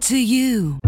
To you.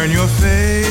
turn your face.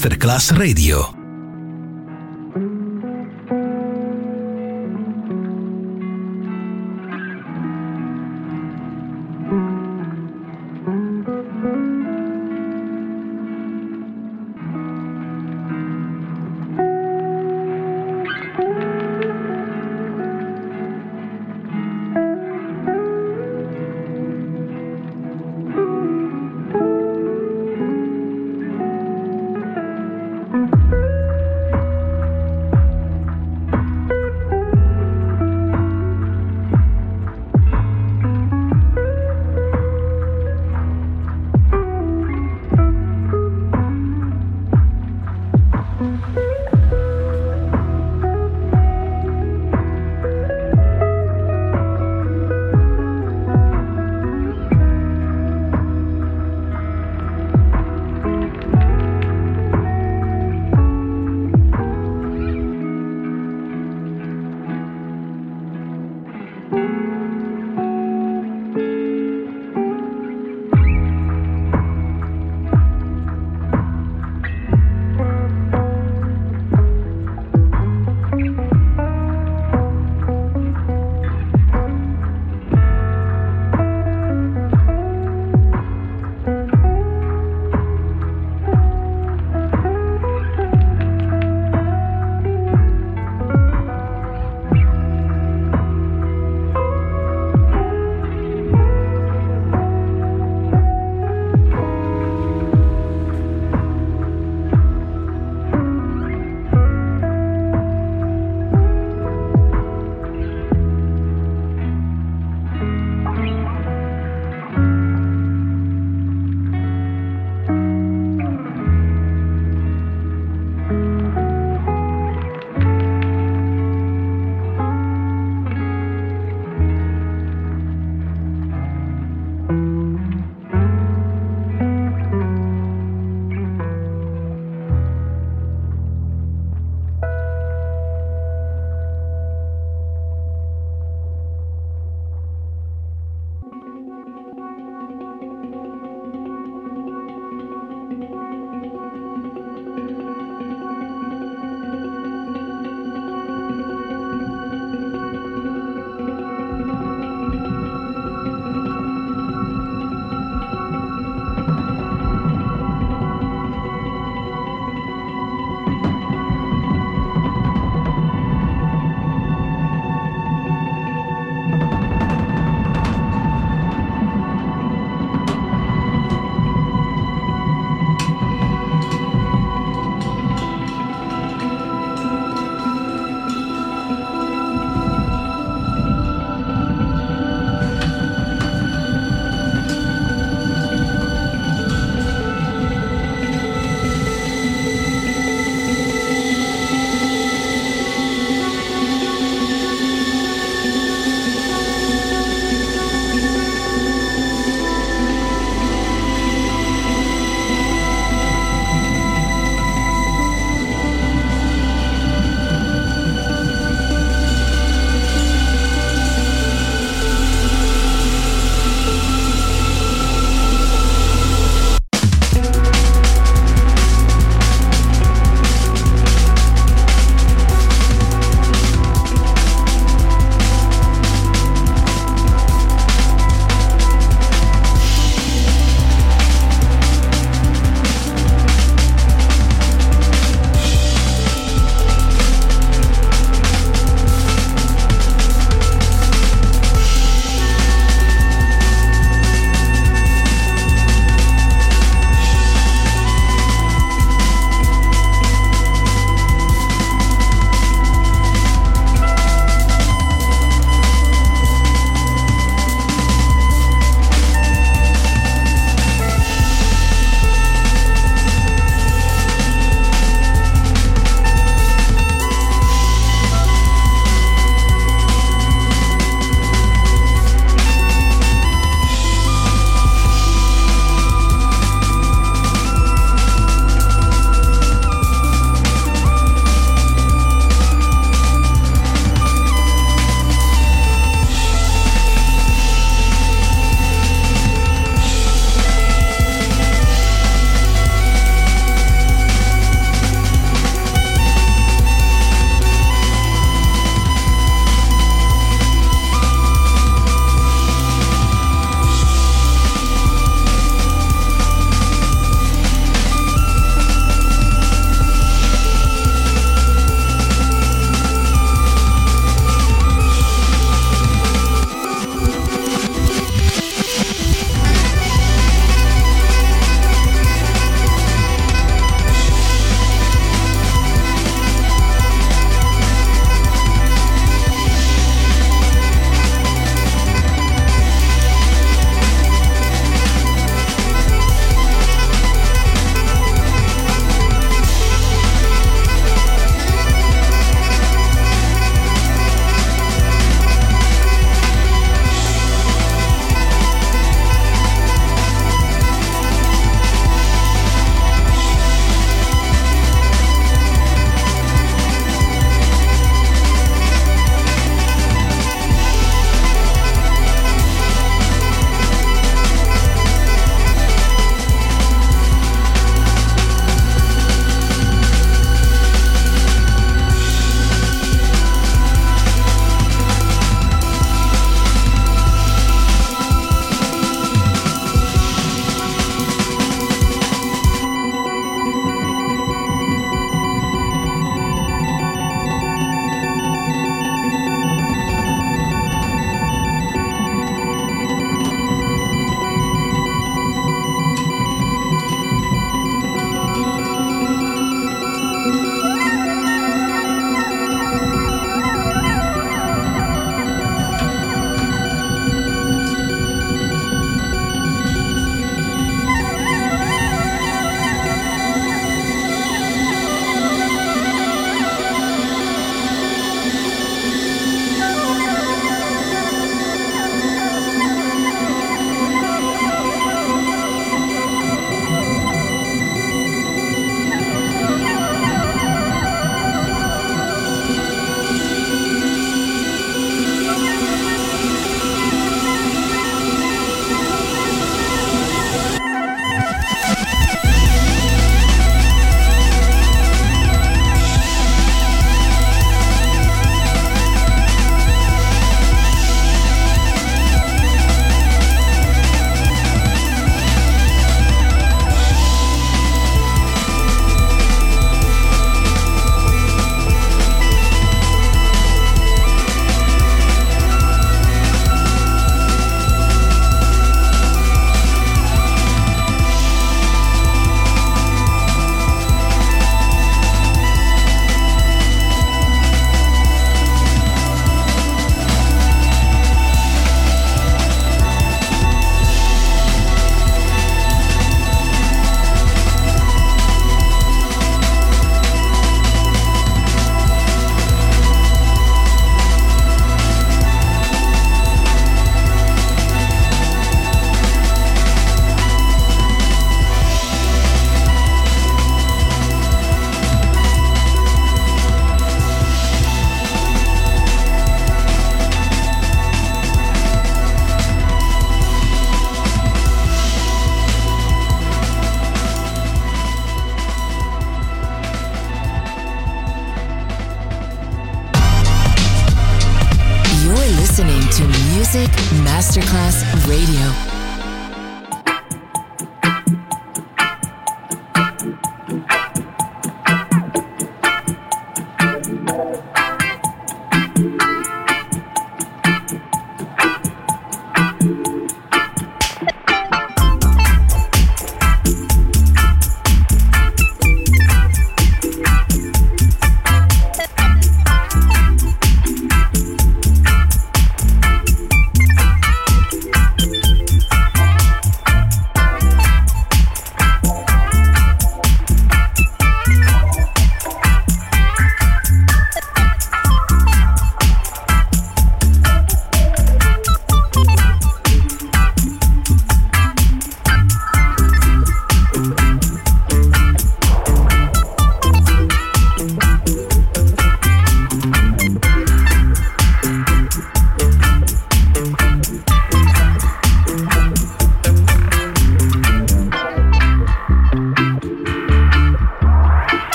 Masterclass Radio.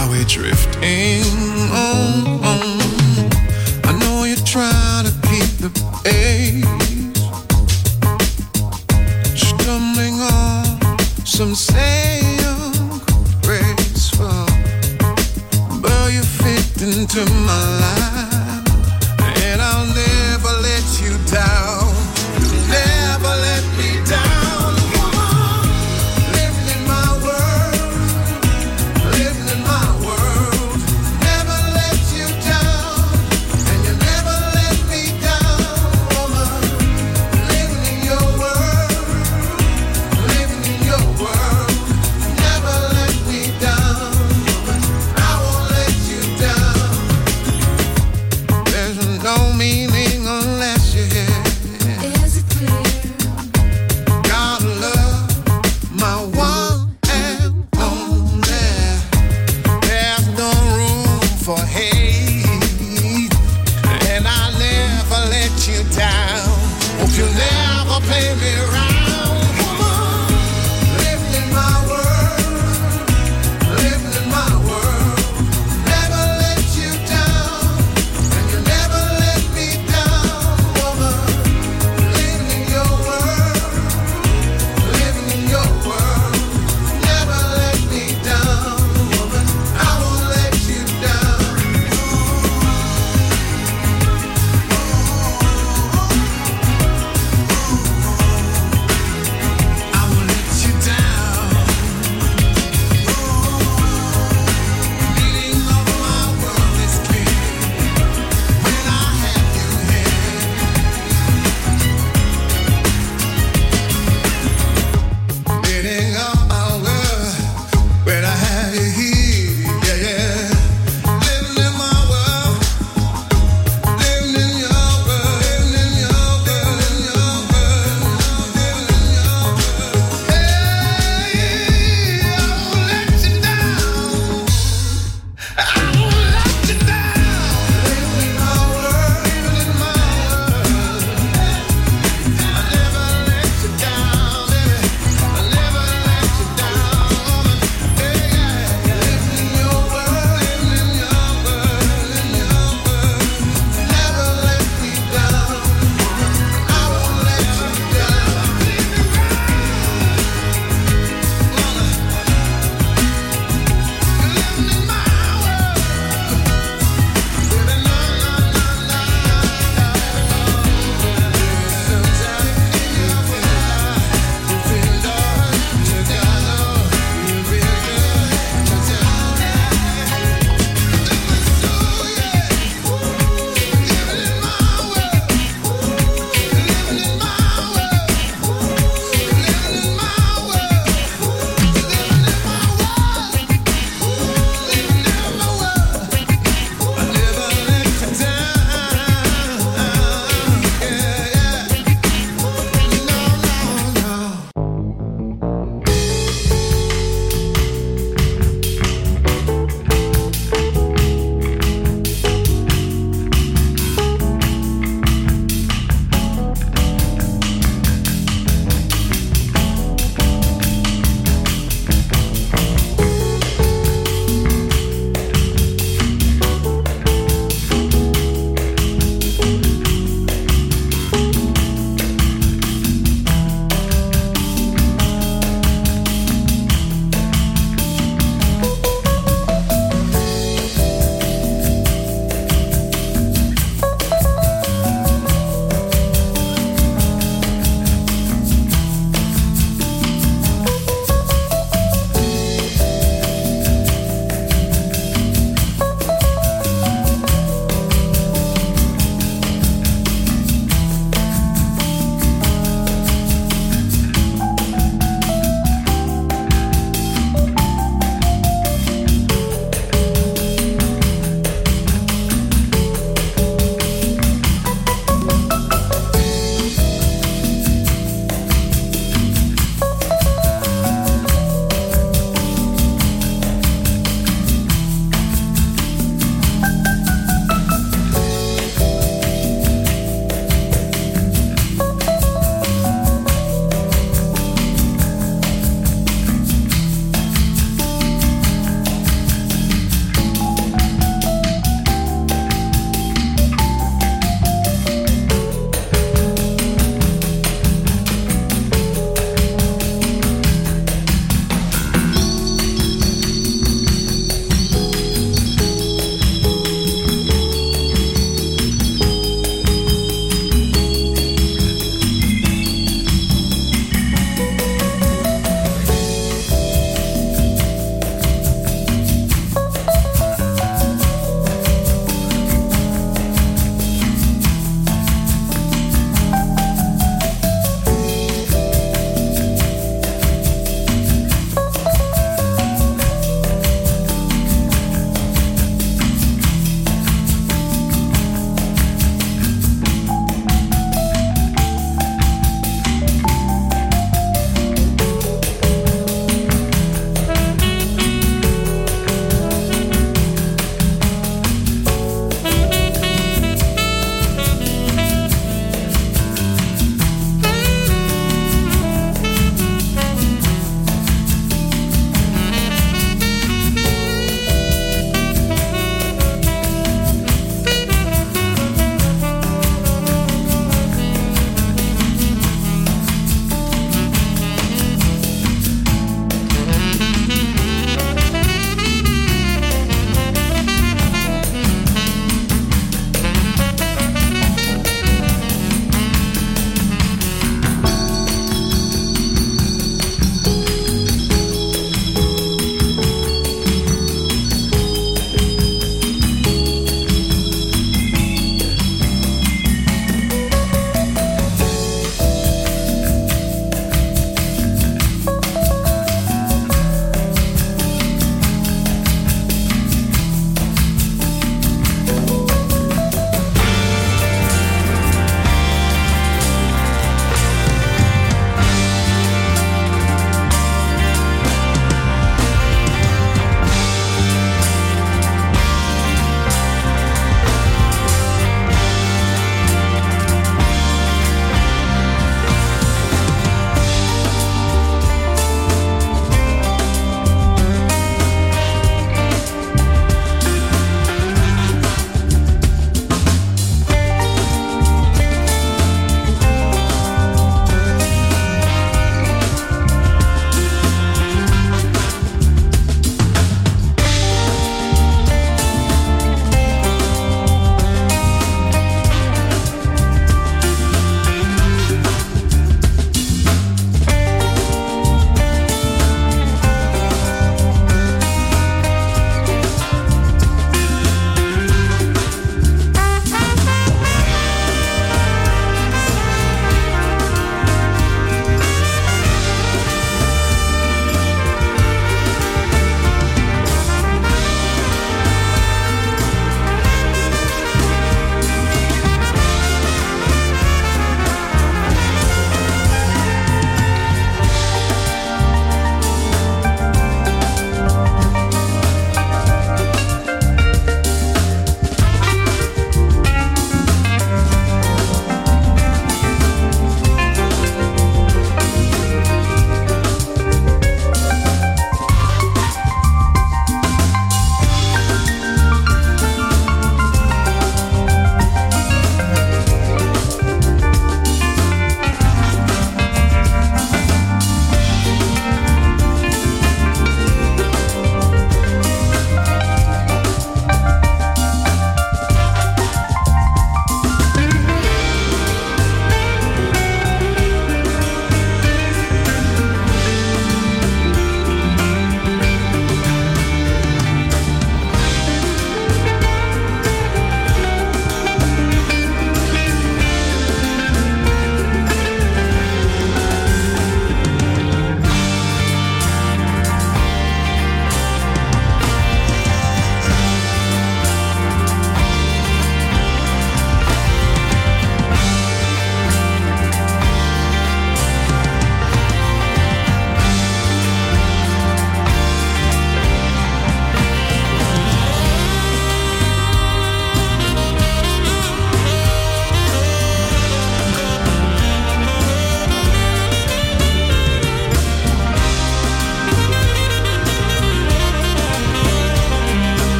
why we're drifting. Oh, oh. I know you try to keep the pace, stumbling on some say graceful, but you fit into my life.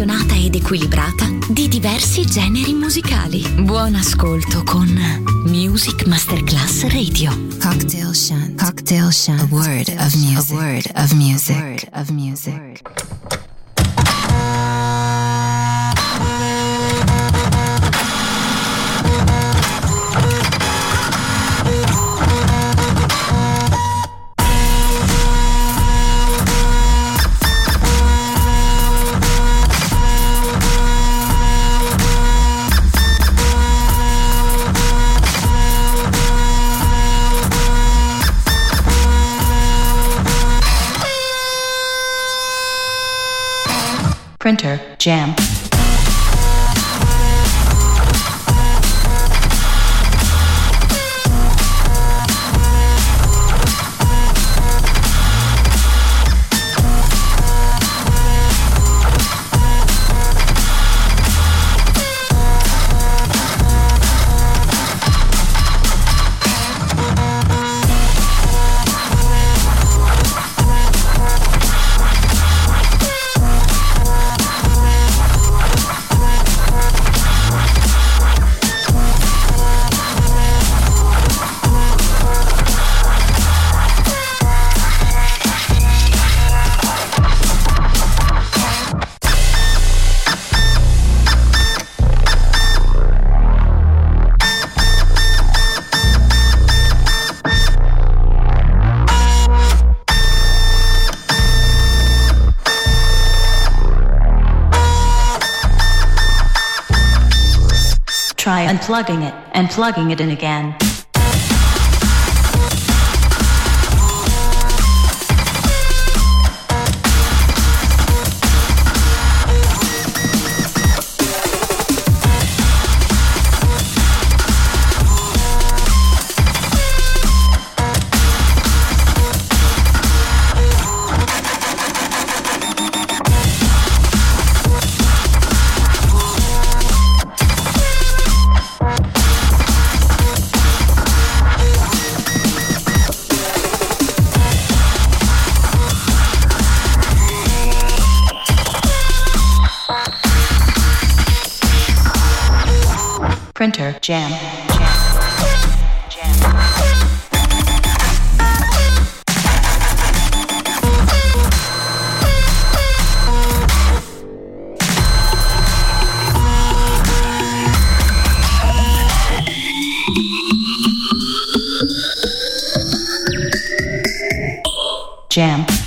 Proporzionata ed equilibrata di diversi generi musicali. Buon ascolto con Music Masterclass Radio. Cocktail Shant. Cocktail Shant. A word of music. A word of music. Jam. Try unplugging it and plugging it in again. Jam. Jam.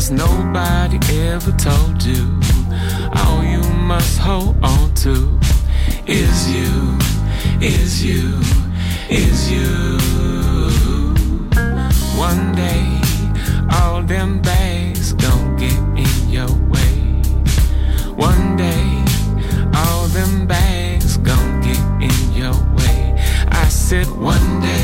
guess nobody ever told you. All you must hold on to is you, is you, is you. One day, all them bags gon' get in your way. One day, all them bags gon' get in your way. I said one day.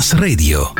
Radio.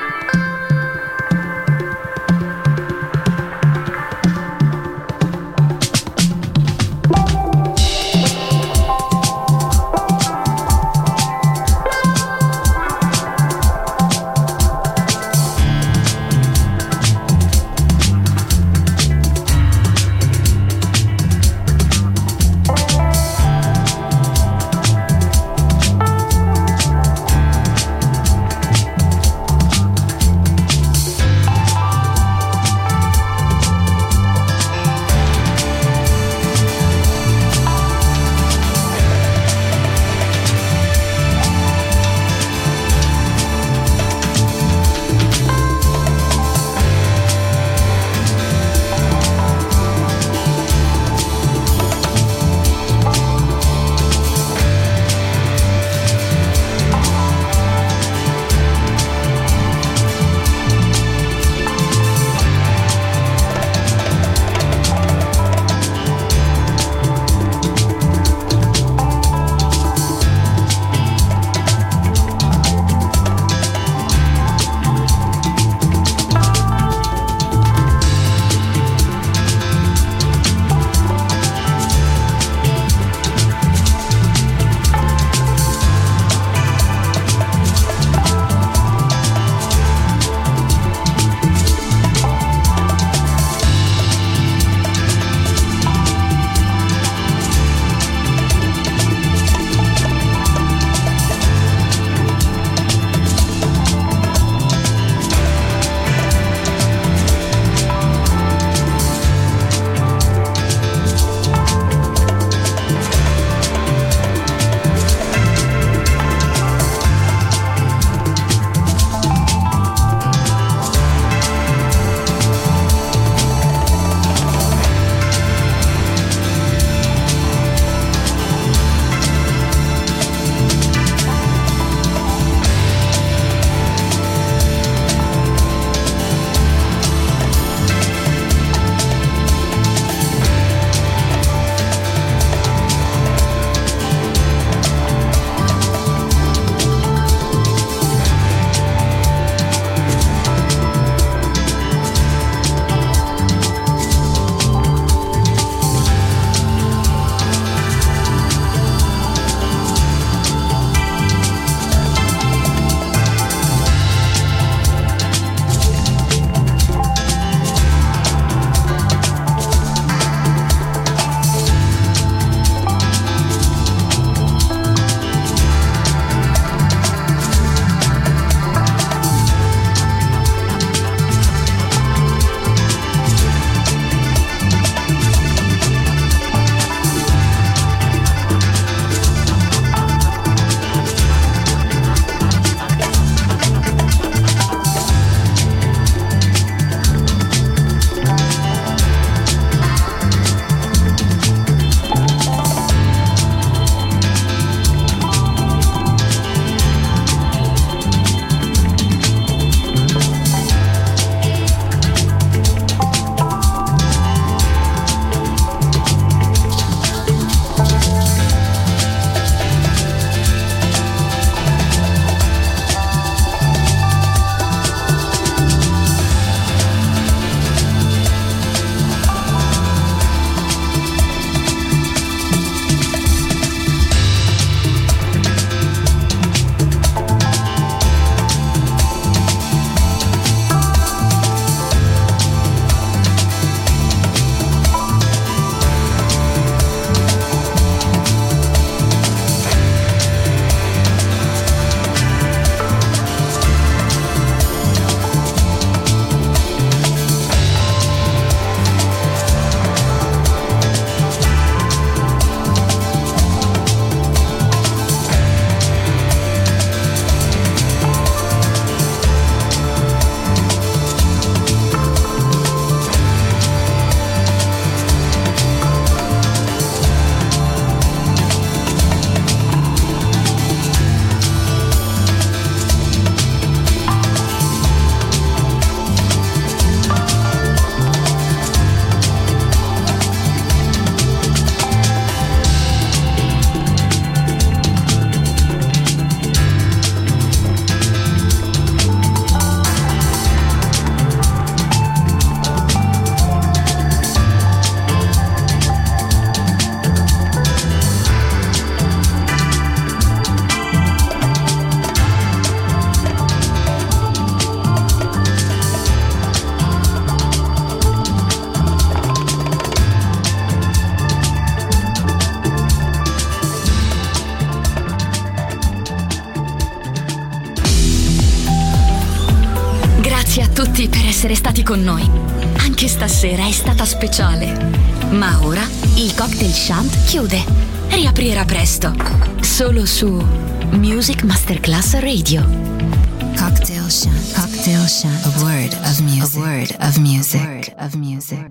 Shant chiude. Riaprirà presto. Solo su Music Masterclass Radio. Cocktail Shant. Cocktail Shant. A word of music. A word of music. A word of music.